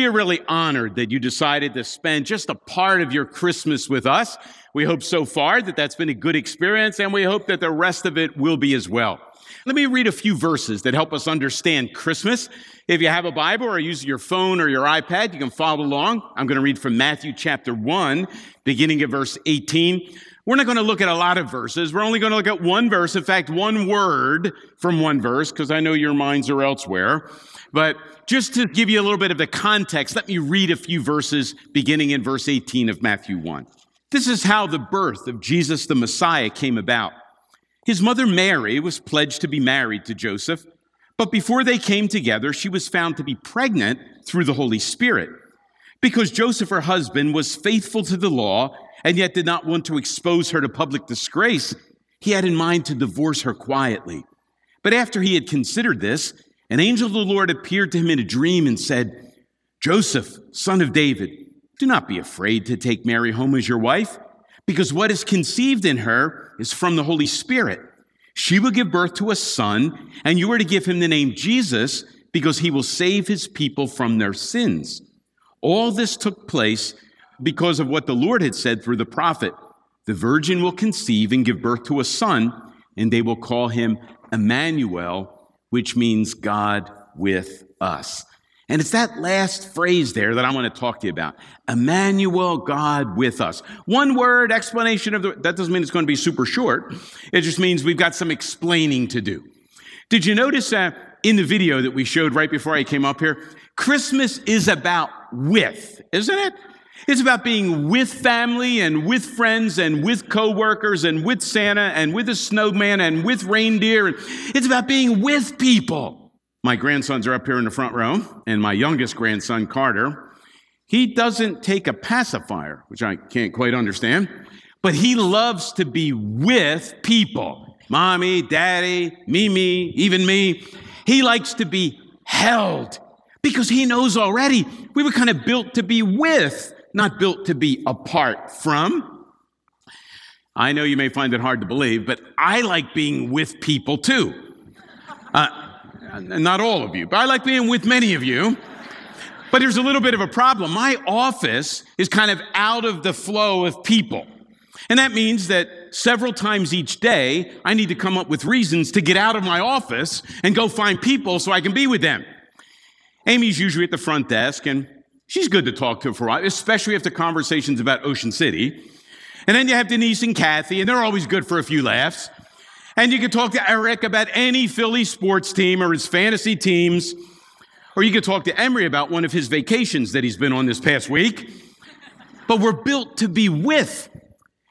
We are really honored that you decided to spend just a part of your Christmas with us. We hope so far that that's been a good experience, and we hope that the rest of it will be as well. Let me read a few verses that help us understand Christmas. If you have a Bible or use your phone or your iPad, you can follow along. I'm going to read from Matthew chapter 1, beginning at verse 18. We're not going to look at a lot of verses. We're only going to look at one verse. In fact, one word from one verse, because I know your minds are elsewhere. But just to give you a little bit of the context, let me read a few verses beginning in verse 18 of Matthew 1. This is how the birth of Jesus the Messiah came about. His mother Mary was pledged to be married to Joseph, but before they came together, she was found to be pregnant through the Holy Spirit. Because Joseph, her husband, was faithful to the law and yet did not want to expose her to public disgrace, he had in mind to divorce her quietly. But after he had considered this, an angel of the Lord appeared to him in a dream and said, Joseph, son of David, do not be afraid to take Mary home as your wife, because what is conceived in her is from the Holy Spirit. She will give birth to a son, and you are to give him the name Jesus, because he will save his people from their sins. All this took place because of what the Lord had said through the prophet The virgin will conceive and give birth to a son, and they will call him Emmanuel, which means God with us. And it's that last phrase there that I want to talk to you about. Emmanuel, God with us. One word explanation of the, that doesn't mean it's going to be super short. It just means we've got some explaining to do. Did you notice uh, in the video that we showed right before I came up here? Christmas is about with, isn't it? It's about being with family and with friends and with coworkers and with Santa and with a snowman and with reindeer. It's about being with people. My grandsons are up here in the front row, and my youngest grandson, Carter, he doesn't take a pacifier, which I can't quite understand, but he loves to be with people. Mommy, daddy, Mimi, even me. He likes to be held because he knows already we were kind of built to be with not built to be apart from. I know you may find it hard to believe, but I like being with people too. Uh, not all of you, but I like being with many of you. But there's a little bit of a problem. My office is kind of out of the flow of people. And that means that several times each day, I need to come up with reasons to get out of my office and go find people so I can be with them. Amy's usually at the front desk, and She's good to talk to for a while, especially after conversations about Ocean City. And then you have Denise and Kathy, and they're always good for a few laughs. And you can talk to Eric about any Philly sports team or his fantasy teams. Or you could talk to Emery about one of his vacations that he's been on this past week. But we're built to be with.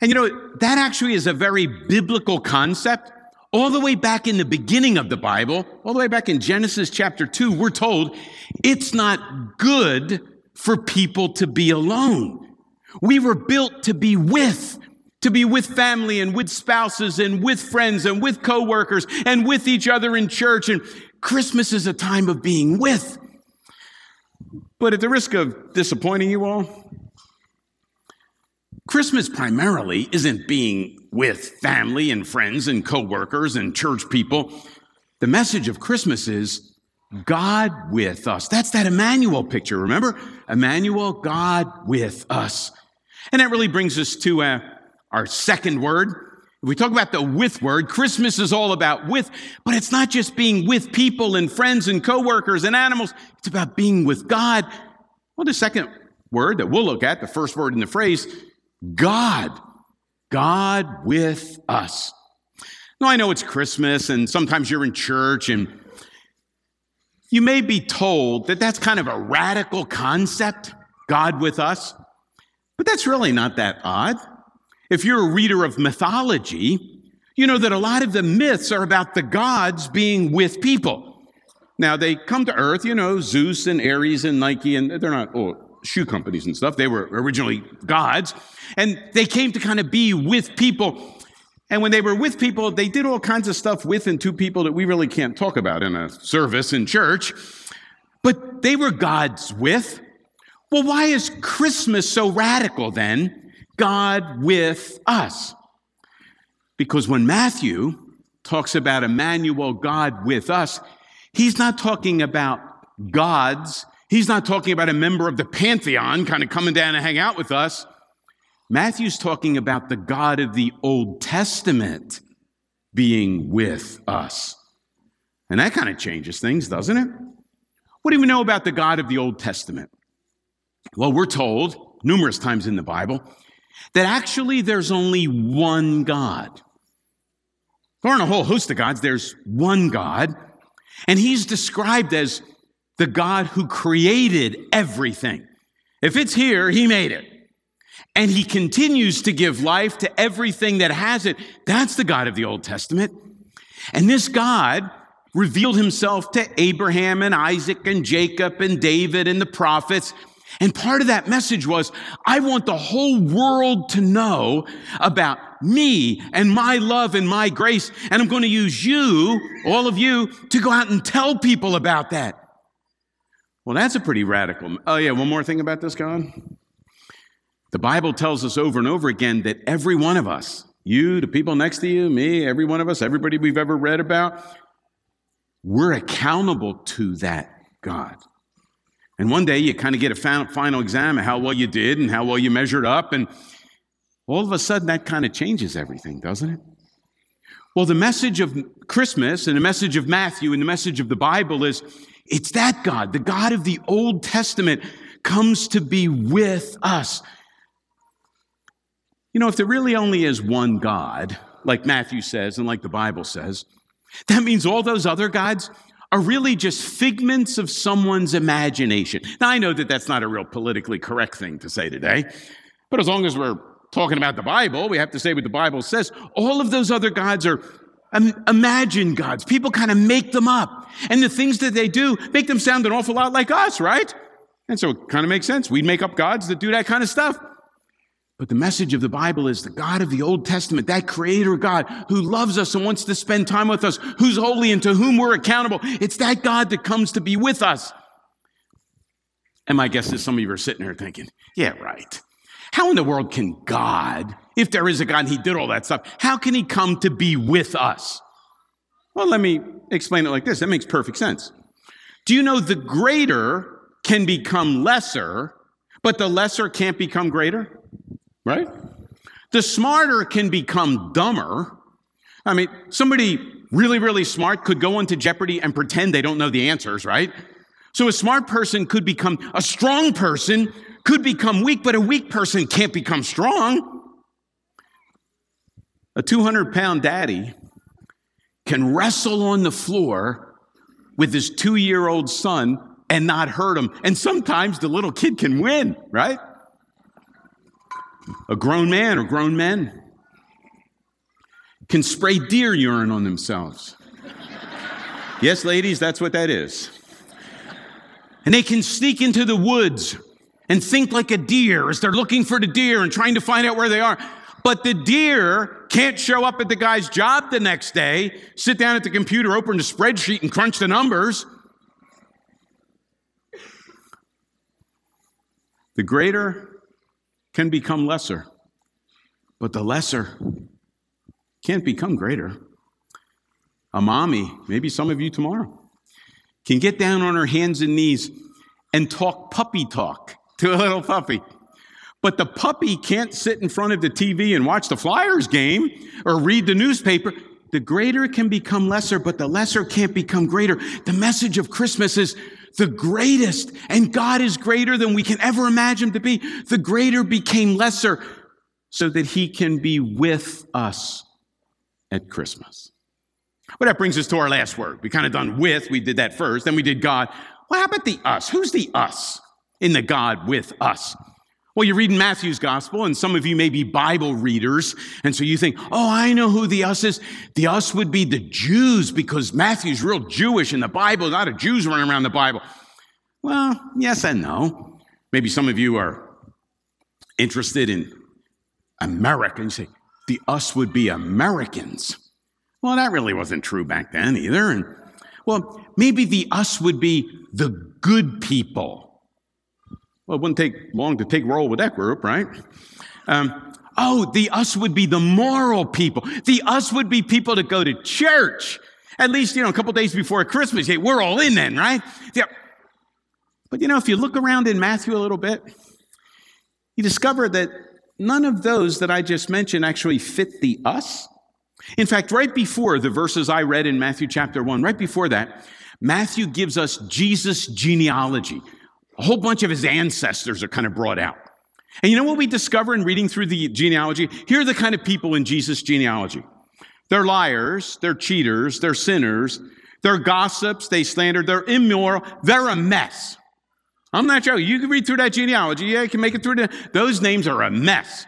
And you know, that actually is a very biblical concept. All the way back in the beginning of the Bible, all the way back in Genesis chapter 2, we're told it's not good for people to be alone. We were built to be with, to be with family and with spouses and with friends and with coworkers and with each other in church. And Christmas is a time of being with. But at the risk of disappointing you all, Christmas primarily isn't being with family and friends and coworkers and church people. The message of Christmas is God with us. That's that Emmanuel picture, remember? Emmanuel, God with us. And that really brings us to uh, our second word. We talk about the with word, Christmas is all about with, but it's not just being with people and friends and coworkers and animals. It's about being with God. Well, the second word that we'll look at, the first word in the phrase, God. God with us. Now, I know it's Christmas and sometimes you're in church and you may be told that that's kind of a radical concept, God with us, but that's really not that odd. If you're a reader of mythology, you know that a lot of the myths are about the gods being with people. Now, they come to earth, you know, Zeus and Ares and Nike, and they're not oh, shoe companies and stuff. They were originally gods. And they came to kind of be with people. And when they were with people, they did all kinds of stuff with and to people that we really can't talk about in a service in church. But they were gods with. Well, why is Christmas so radical then? God with us. Because when Matthew talks about Emmanuel, God with us, he's not talking about gods He's not talking about a member of the pantheon kind of coming down and hang out with us. Matthew's talking about the God of the Old Testament being with us. And that kind of changes things, doesn't it? What do we know about the God of the Old Testament? Well, we're told numerous times in the Bible that actually there's only one God. There aren't a whole host of gods, there's one God. And he's described as the God who created everything. If it's here, he made it. And he continues to give life to everything that has it. That's the God of the Old Testament. And this God revealed himself to Abraham and Isaac and Jacob and David and the prophets. And part of that message was, I want the whole world to know about me and my love and my grace. And I'm going to use you, all of you, to go out and tell people about that. Well, that's a pretty radical. Oh, yeah, one more thing about this God. The Bible tells us over and over again that every one of us, you, the people next to you, me, every one of us, everybody we've ever read about, we're accountable to that God. And one day you kind of get a final exam of how well you did and how well you measured up, and all of a sudden that kind of changes everything, doesn't it? Well, the message of Christmas and the message of Matthew and the message of the Bible is it's that God, the God of the Old Testament, comes to be with us. You know, if there really only is one God, like Matthew says and like the Bible says, that means all those other gods are really just figments of someone's imagination. Now, I know that that's not a real politically correct thing to say today, but as long as we're talking about the Bible, we have to say what the Bible says. All of those other gods are imagined gods. People kind of make them up. And the things that they do make them sound an awful lot like us, right? And so it kind of makes sense. We'd make up gods that do that kind of stuff. But the message of the Bible is the God of the Old Testament, that creator God who loves us and wants to spend time with us, who's holy and to whom we're accountable. It's that God that comes to be with us. And my guess is some of you are sitting here thinking, yeah, right. How in the world can God, if there is a God and he did all that stuff, how can he come to be with us? Well, let me explain it like this. That makes perfect sense. Do you know the greater can become lesser, but the lesser can't become greater? Right? The smarter can become dumber. I mean, somebody really, really smart could go into Jeopardy and pretend they don't know the answers, right? So a smart person could become a strong person, could become weak, but a weak person can't become strong. A 200 pound daddy can wrestle on the floor with his two year old son and not hurt him. And sometimes the little kid can win, right? A grown man or grown men can spray deer urine on themselves. yes, ladies, that's what that is. And they can sneak into the woods and think like a deer as they're looking for the deer and trying to find out where they are. But the deer can't show up at the guy's job the next day, sit down at the computer, open the spreadsheet, and crunch the numbers. The greater can become lesser, but the lesser can't become greater. A mommy, maybe some of you tomorrow, can get down on her hands and knees and talk puppy talk to a little puppy. But the puppy can't sit in front of the TV and watch the Flyers game or read the newspaper. The greater can become lesser, but the lesser can't become greater. The message of Christmas is the greatest, and God is greater than we can ever imagine to be. The greater became lesser so that he can be with us at Christmas. Well, that brings us to our last word. We kind of done with, we did that first, then we did God. Well, how about the us? Who's the us in the God with us? Well, you're reading Matthew's gospel, and some of you may be Bible readers, and so you think, oh, I know who the us is. The us would be the Jews because Matthew's real Jewish, and the Bible, a lot of Jews running around the Bible. Well, yes and no. Maybe some of you are interested in America, and say, the us would be Americans. Well, that really wasn't true back then either. And well, maybe the us would be the good people well, it wouldn't take long to take roll with that group, right? Um, oh, the us would be the moral people. The us would be people that go to church. At least, you know, a couple days before Christmas. hey, we're all in then, right? Yeah. But you know, if you look around in Matthew a little bit, you discover that none of those that I just mentioned actually fit the us. In fact, right before the verses I read in Matthew chapter 1, right before that, Matthew gives us Jesus' genealogy. A whole bunch of his ancestors are kind of brought out. And you know what we discover in reading through the genealogy? Here are the kind of people in Jesus' genealogy. They're liars, they're cheaters, they're sinners, they're gossips, they slander, they're immoral, they're a mess. I'm not joking. You can read through that genealogy. Yeah, you can make it through. The, those names are a mess.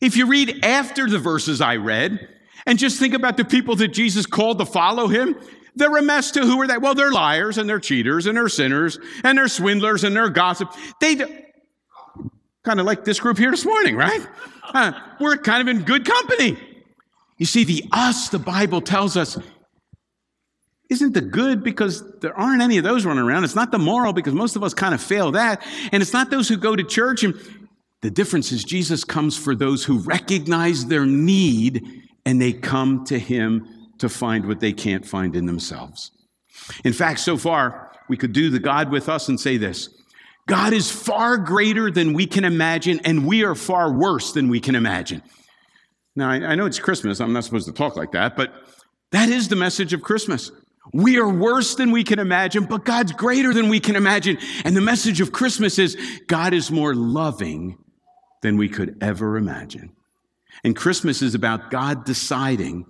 If you read after the verses I read and just think about the people that Jesus called to follow him, they're a mess too. Who are they? Well, they're liars and they're cheaters and they're sinners and they're swindlers and they're gossip. They kind of like this group here this morning, right? Uh, we're kind of in good company. You see, the us, the Bible tells us, isn't the good because there aren't any of those running around. It's not the moral because most of us kind of fail that. And it's not those who go to church. And the difference is Jesus comes for those who recognize their need and they come to him to find what they can't find in themselves. In fact, so far, we could do the God with us and say this God is far greater than we can imagine, and we are far worse than we can imagine. Now, I, I know it's Christmas. I'm not supposed to talk like that, but that is the message of Christmas. We are worse than we can imagine, but God's greater than we can imagine. And the message of Christmas is God is more loving than we could ever imagine. And Christmas is about God deciding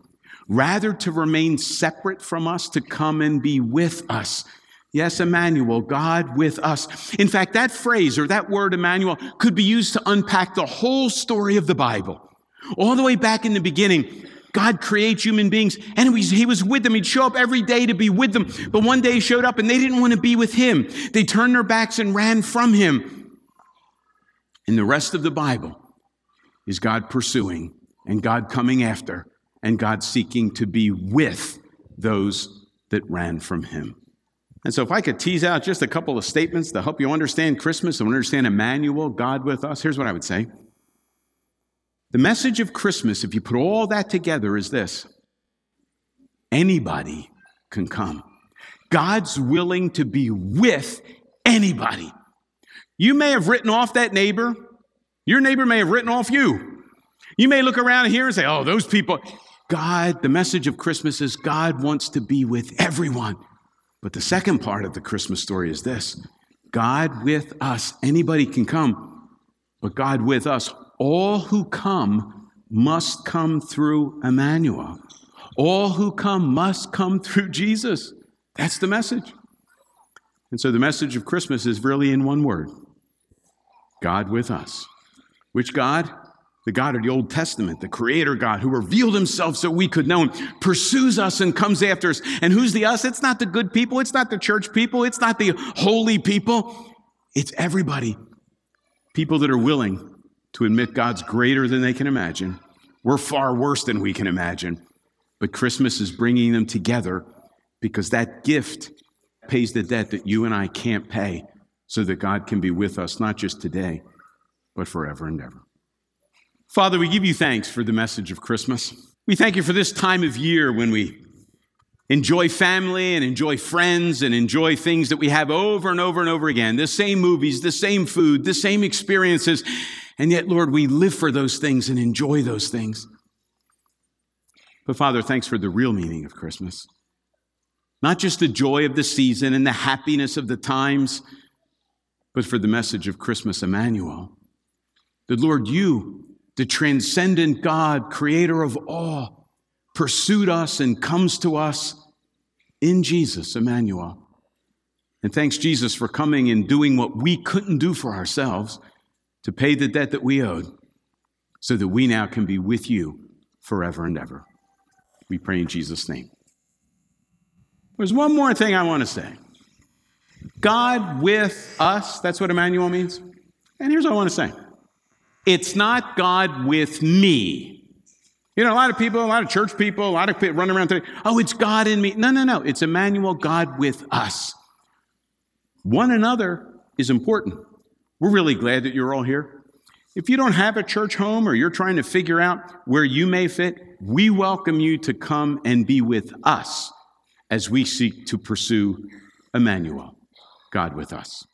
rather to remain separate from us, to come and be with us. Yes, Emmanuel, God with us. In fact, that phrase or that word Emmanuel could be used to unpack the whole story of the Bible. All the way back in the beginning, God creates human beings and he was with them. He'd show up every day to be with them. But one day he showed up and they didn't want to be with him. They turned their backs and ran from him. And the rest of the Bible is God pursuing and God coming after and God seeking to be with those that ran from him. And so, if I could tease out just a couple of statements to help you understand Christmas and understand Emmanuel, God with us, here's what I would say. The message of Christmas, if you put all that together, is this anybody can come. God's willing to be with anybody. You may have written off that neighbor. Your neighbor may have written off you. You may look around here and say, oh, those people. God, the message of Christmas is God wants to be with everyone. But the second part of the Christmas story is this God with us. Anybody can come, but God with us all who come must come through Emmanuel. All who come must come through Jesus. That's the message. And so the message of Christmas is really in one word God with us. Which God? The God of the Old Testament, the Creator God who revealed Himself so we could know Him, pursues us and comes after us. And who's the us? It's not the good people. It's not the church people. It's not the holy people. It's everybody. People that are willing to admit God's greater than they can imagine. We're far worse than we can imagine. But Christmas is bringing them together because that gift pays the debt that you and I can't pay so that God can be with us, not just today, but forever and ever. Father, we give you thanks for the message of Christmas. We thank you for this time of year when we enjoy family and enjoy friends and enjoy things that we have over and over and over again the same movies, the same food, the same experiences. And yet, Lord, we live for those things and enjoy those things. But Father, thanks for the real meaning of Christmas. Not just the joy of the season and the happiness of the times, but for the message of Christmas, Emmanuel. That, Lord, you, the transcendent God, creator of all, pursued us and comes to us in Jesus, Emmanuel. And thanks, Jesus, for coming and doing what we couldn't do for ourselves to pay the debt that we owed so that we now can be with you forever and ever. We pray in Jesus' name. There's one more thing I want to say God with us, that's what Emmanuel means. And here's what I want to say it's not God with me. You know, a lot of people, a lot of church people, a lot of people running around today, oh, it's God in me. No, no, no. It's Emmanuel, God with us. One another is important. We're really glad that you're all here. If you don't have a church home or you're trying to figure out where you may fit, we welcome you to come and be with us as we seek to pursue Emmanuel, God with us.